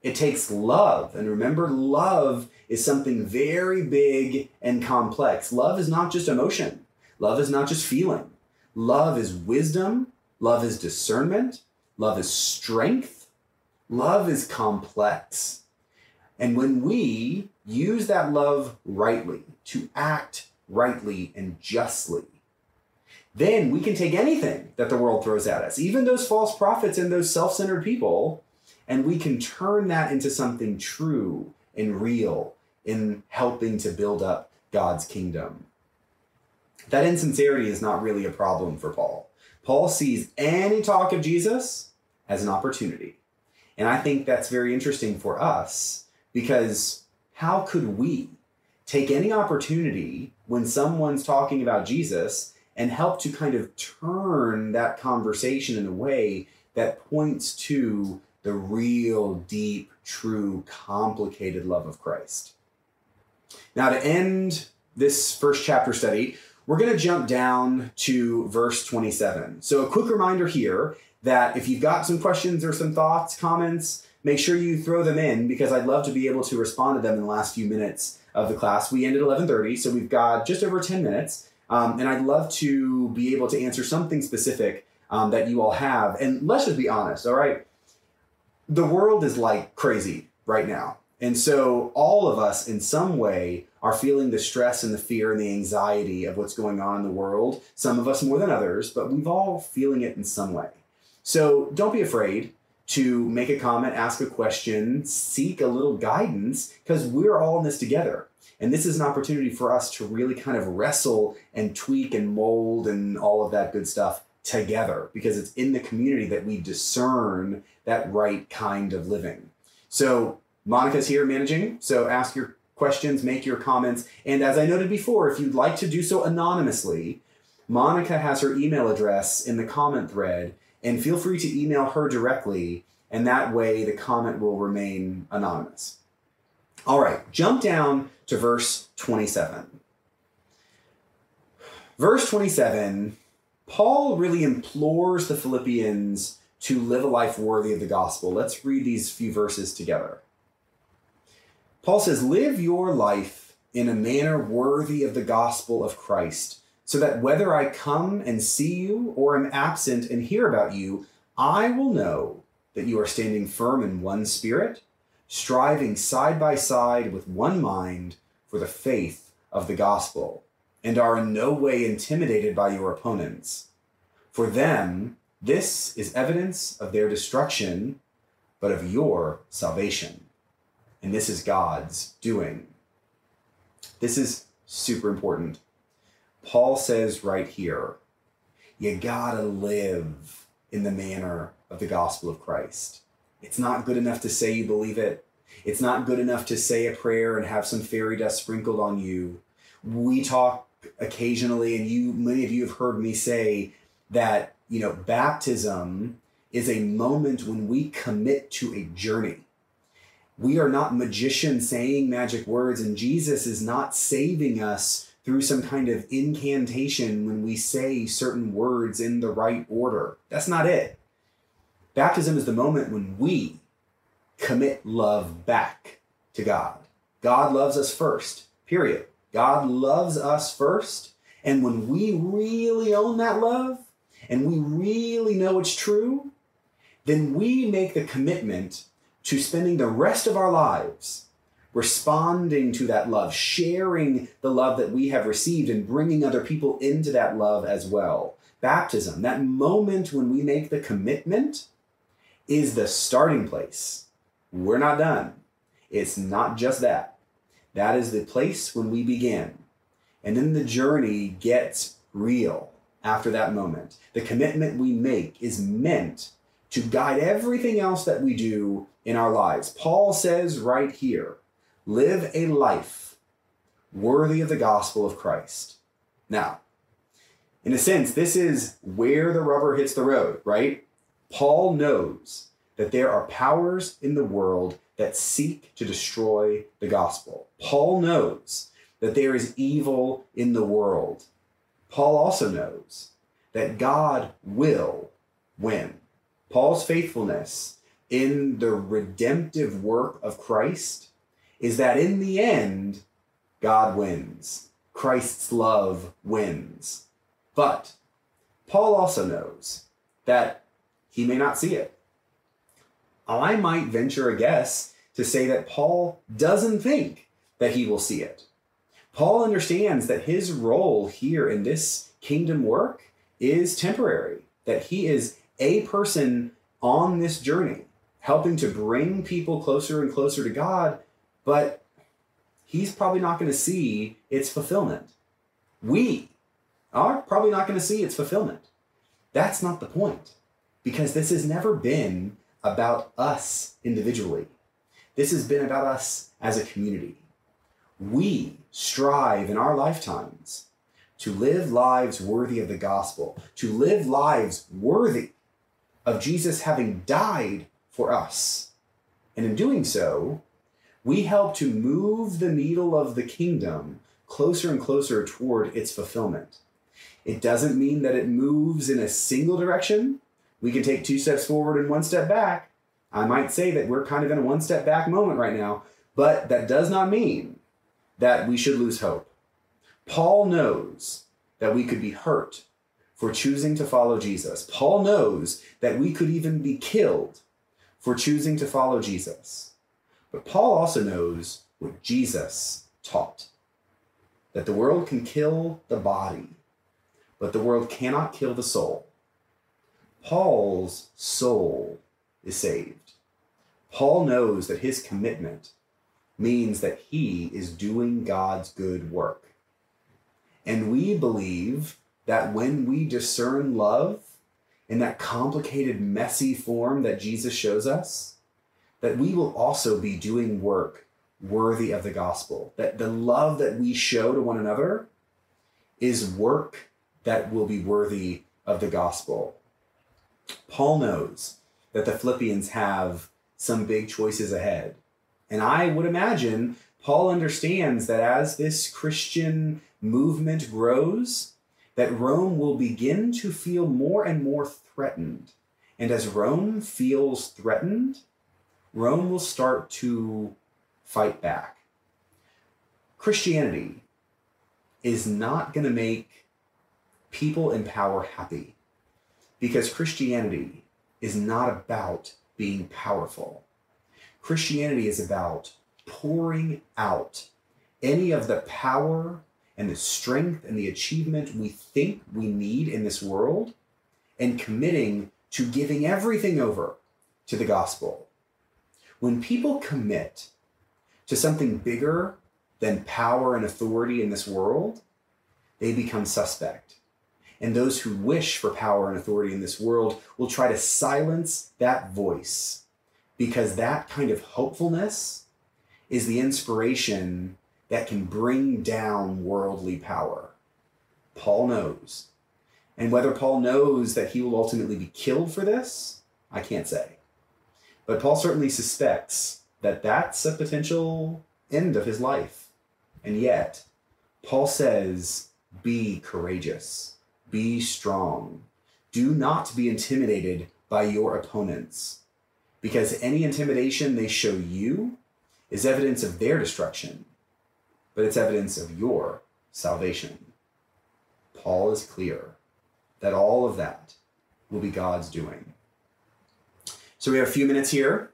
It takes love. And remember, love is something very big and complex. Love is not just emotion, love is not just feeling. Love is wisdom, love is discernment, love is strength, love is complex. And when we use that love rightly, to act rightly and justly, then we can take anything that the world throws at us, even those false prophets and those self centered people, and we can turn that into something true and real in helping to build up God's kingdom. That insincerity is not really a problem for Paul. Paul sees any talk of Jesus as an opportunity. And I think that's very interesting for us because how could we take any opportunity when someone's talking about Jesus and help to kind of turn that conversation in a way that points to the real, deep, true, complicated love of Christ. Now, to end this first chapter study, we're going to jump down to verse 27. So, a quick reminder here that if you've got some questions or some thoughts, comments, make sure you throw them in because I'd love to be able to respond to them in the last few minutes of the class. We end at 11:30, so we've got just over 10 minutes. Um, and I'd love to be able to answer something specific um, that you all have. And let's just be honest, all right? The world is like crazy right now. And so all of us, in some way, are feeling the stress and the fear and the anxiety of what's going on in the world. Some of us more than others, but we've all feeling it in some way. So don't be afraid to make a comment, ask a question, seek a little guidance, because we're all in this together. And this is an opportunity for us to really kind of wrestle and tweak and mold and all of that good stuff together because it's in the community that we discern that right kind of living. So, Monica's here managing. So, ask your questions, make your comments. And as I noted before, if you'd like to do so anonymously, Monica has her email address in the comment thread, and feel free to email her directly, and that way the comment will remain anonymous. All right, jump down to verse 27. Verse 27, Paul really implores the Philippians to live a life worthy of the gospel. Let's read these few verses together. Paul says, Live your life in a manner worthy of the gospel of Christ, so that whether I come and see you or am absent and hear about you, I will know that you are standing firm in one spirit striving side by side with one mind for the faith of the gospel, and are in no way intimidated by your opponents. For them, this is evidence of their destruction, but of your salvation. And this is God's doing. This is super important. Paul says right here, you gotta live in the manner of the gospel of Christ. It's not good enough to say you believe it. It's not good enough to say a prayer and have some fairy dust sprinkled on you. We talk occasionally, and you, many of you have heard me say that, you know, baptism is a moment when we commit to a journey. We are not magicians saying magic words, and Jesus is not saving us through some kind of incantation when we say certain words in the right order. That's not it. Baptism is the moment when we commit love back to God. God loves us first, period. God loves us first. And when we really own that love and we really know it's true, then we make the commitment to spending the rest of our lives responding to that love, sharing the love that we have received, and bringing other people into that love as well. Baptism, that moment when we make the commitment, is the starting place. We're not done. It's not just that. That is the place when we begin. And then the journey gets real after that moment. The commitment we make is meant to guide everything else that we do in our lives. Paul says right here live a life worthy of the gospel of Christ. Now, in a sense, this is where the rubber hits the road, right? Paul knows that there are powers in the world that seek to destroy the gospel. Paul knows that there is evil in the world. Paul also knows that God will win. Paul's faithfulness in the redemptive work of Christ is that in the end, God wins. Christ's love wins. But Paul also knows that he may not see it. I might venture a guess to say that Paul doesn't think that he will see it. Paul understands that his role here in this kingdom work is temporary, that he is a person on this journey, helping to bring people closer and closer to God, but he's probably not going to see its fulfillment. We are probably not going to see its fulfillment. That's not the point, because this has never been about us individually. This has been about us as a community. We strive in our lifetimes to live lives worthy of the gospel, to live lives worthy of Jesus having died for us. And in doing so, we help to move the needle of the kingdom closer and closer toward its fulfillment. It doesn't mean that it moves in a single direction. We can take two steps forward and one step back. I might say that we're kind of in a one step back moment right now, but that does not mean that we should lose hope. Paul knows that we could be hurt for choosing to follow Jesus. Paul knows that we could even be killed for choosing to follow Jesus. But Paul also knows what Jesus taught that the world can kill the body, but the world cannot kill the soul. Paul's soul is saved. Paul knows that his commitment means that he is doing God's good work. And we believe that when we discern love in that complicated, messy form that Jesus shows us, that we will also be doing work worthy of the gospel. That the love that we show to one another is work that will be worthy of the gospel. Paul knows that the Philippians have some big choices ahead. And I would imagine Paul understands that as this Christian movement grows, that Rome will begin to feel more and more threatened. And as Rome feels threatened, Rome will start to fight back. Christianity is not going to make people in power happy because Christianity is not about being powerful. Christianity is about pouring out any of the power and the strength and the achievement we think we need in this world and committing to giving everything over to the gospel. When people commit to something bigger than power and authority in this world, they become suspect. And those who wish for power and authority in this world will try to silence that voice because that kind of hopefulness is the inspiration that can bring down worldly power. Paul knows. And whether Paul knows that he will ultimately be killed for this, I can't say. But Paul certainly suspects that that's a potential end of his life. And yet, Paul says, be courageous, be strong. Do not be intimidated by your opponents, because any intimidation they show you is evidence of their destruction, but it's evidence of your salvation. Paul is clear that all of that will be God's doing. So we have a few minutes here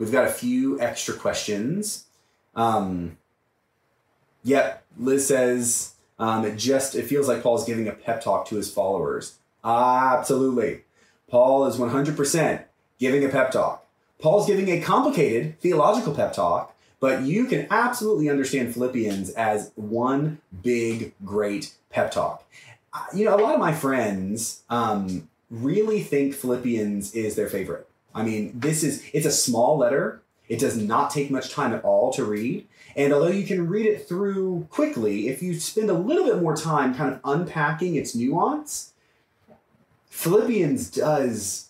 We've got a few extra questions. Um, yep, Liz says um, it just it feels like Paul's giving a pep talk to his followers. Absolutely, Paul is one hundred percent giving a pep talk. Paul's giving a complicated theological pep talk, but you can absolutely understand Philippians as one big, great pep talk. You know, a lot of my friends um, really think Philippians is their favorite. I mean, this is it's a small letter. It does not take much time at all to read. And although you can read it through quickly, if you spend a little bit more time kind of unpacking its nuance, Philippians does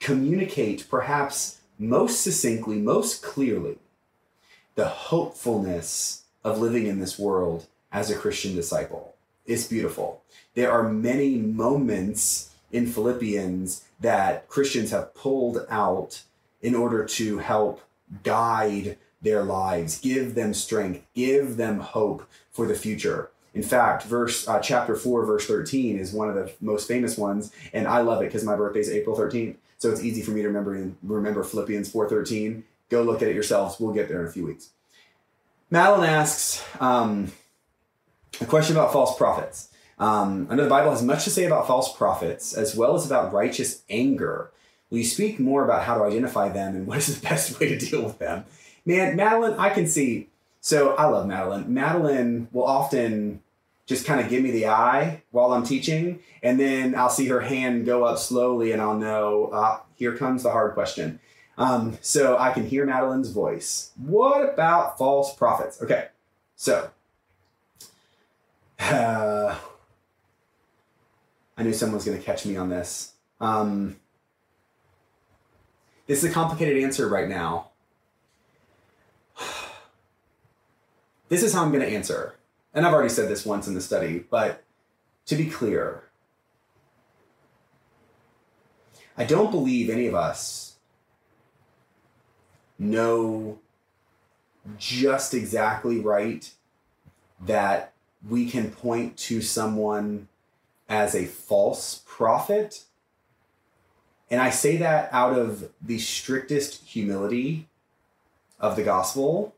communicate perhaps most succinctly, most clearly, the hopefulness of living in this world as a Christian disciple. It's beautiful. There are many moments in Philippians that Christians have pulled out in order to help guide their lives, give them strength, give them hope for the future. In fact, verse uh, chapter 4 verse 13 is one of the most famous ones and I love it because my birthday is April 13th. So it's easy for me to remember remember Philippians 4:13. Go look at it yourselves. We'll get there in a few weeks. Madeline asks um, a question about false prophets. Um, I know the Bible has much to say about false prophets as well as about righteous anger. Will you speak more about how to identify them and what is the <laughs> best way to deal with them? Man, Madeline, I can see. So I love Madeline. Madeline will often just kind of give me the eye while I'm teaching, and then I'll see her hand go up slowly, and I'll know uh, here comes the hard question. Um, so I can hear Madeline's voice. What about false prophets? Okay, so <sighs> uh, I knew someone was going to catch me on this. Um, this is a complicated answer right now. <sighs> This is how I'm going to answer. And I've already said this once in the study, but to be clear, I don't believe any of us know just exactly right that we can point to someone as a false prophet. And I say that out of the strictest humility of the gospel.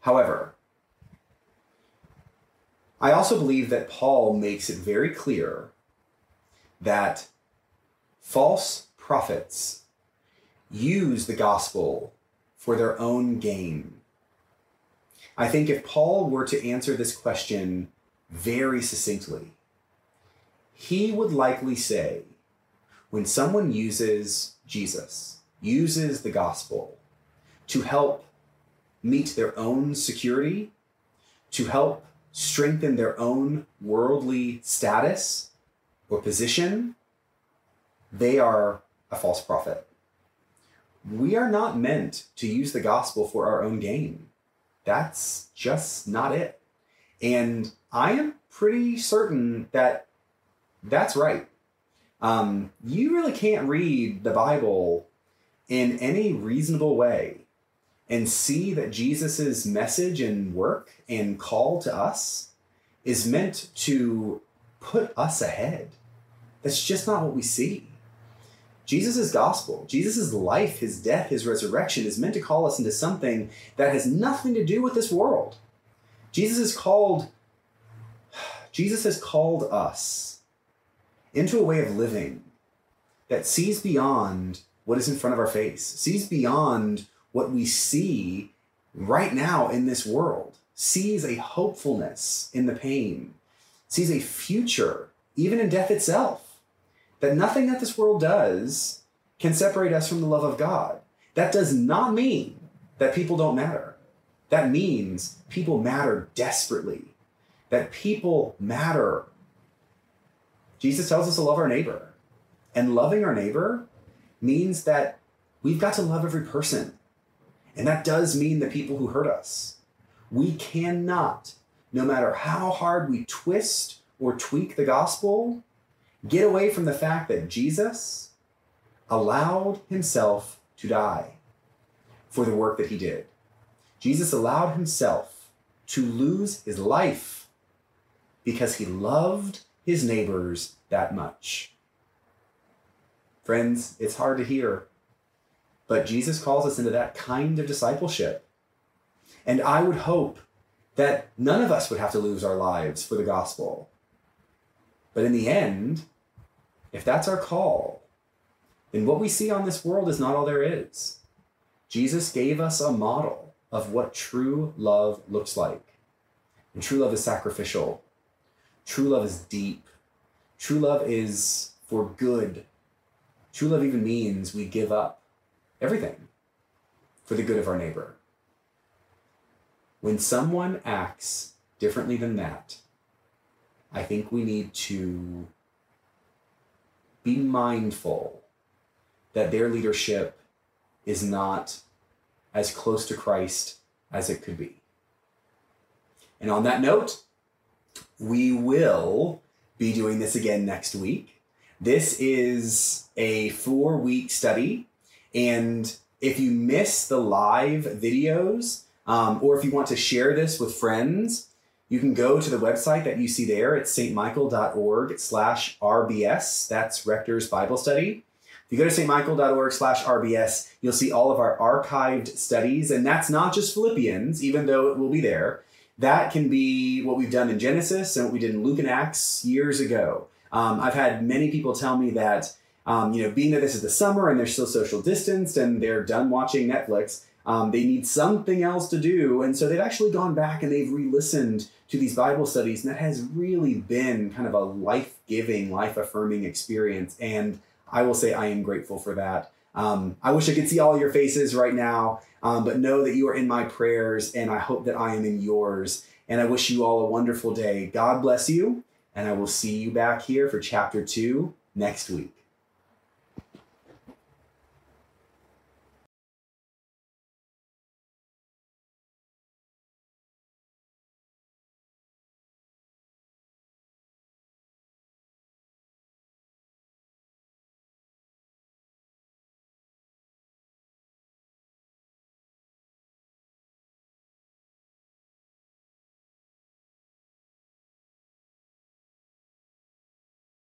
However, I also believe that Paul makes it very clear that false prophets use the gospel for their own gain. I think if Paul were to answer this question very succinctly, he would likely say when someone uses Jesus, uses the gospel to help meet their own security, to help strengthen their own worldly status or position, they are a false prophet. We are not meant to use the gospel for our own gain. That's just not it. And I am pretty certain that that's right. Um, you really can't read the Bible in any reasonable way and see that Jesus' message and work and call to us is meant to put us ahead. That's just not what we see. Jesus' gospel, Jesus' life, his death, his resurrection is meant to call us into something that has nothing to do with this world. Jesus is called <sighs> Jesus has called us into a way of living that sees beyond what is in front of our face, sees beyond what we see right now in this world, sees a hopefulness in the pain, sees a future, even in death itself, that nothing that this world does can separate us from the love of God. That does not mean that people don't matter. That means people matter desperately, that people matter. Jesus tells us to love our neighbor. And loving our neighbor means that we've got to love every person and that does mean the people who hurt us. We cannot, no matter how hard we twist or tweak the gospel, get away from the fact that Jesus allowed himself to die for the work that he did. Jesus allowed himself to lose his life because he loved his neighbors that much. Friends, it's hard to hear but Jesus calls us into that kind of discipleship. And I would hope that none of us would have to lose our lives for the gospel. But in the end, if that's our call, then what we see on this world is not all there is. Jesus gave us a model of what true love looks like. And true love is sacrificial. True love is deep. True love is for good. True love even means we give up everything for the good of our neighbor. When someone acts differently than that, I think we need to be mindful that their leadership is not as close to Christ as it could be. And on that note, we will be doing this again next week. This is a four week study. And if you miss the live videos, um, or if you want to share this with friends, you can go to the website that you see there. It's saintmichael.org slash RBS. That's Rector's Bible Study. If you go to saintmichael.org slash RBS, you'll see all of our archived studies. And that's not just Philippians, even though it will be there. That can be what we've done in Genesis and what we did in Luke and Acts years ago. Um, I've had many people tell me that, um, you know, being that this is the summer and they're still social distanced and they're done watching Netflix, um, they need something else to do. And so they've actually gone back and they've re listened to these Bible studies. And that has really been kind of a life giving, life affirming experience. And I will say I am grateful for that. Um, I wish I could see all your faces right now, um, but know that you are in my prayers and I hope that I am in yours. And I wish you all a wonderful day. God bless you. And I will see you back here for chapter two next week.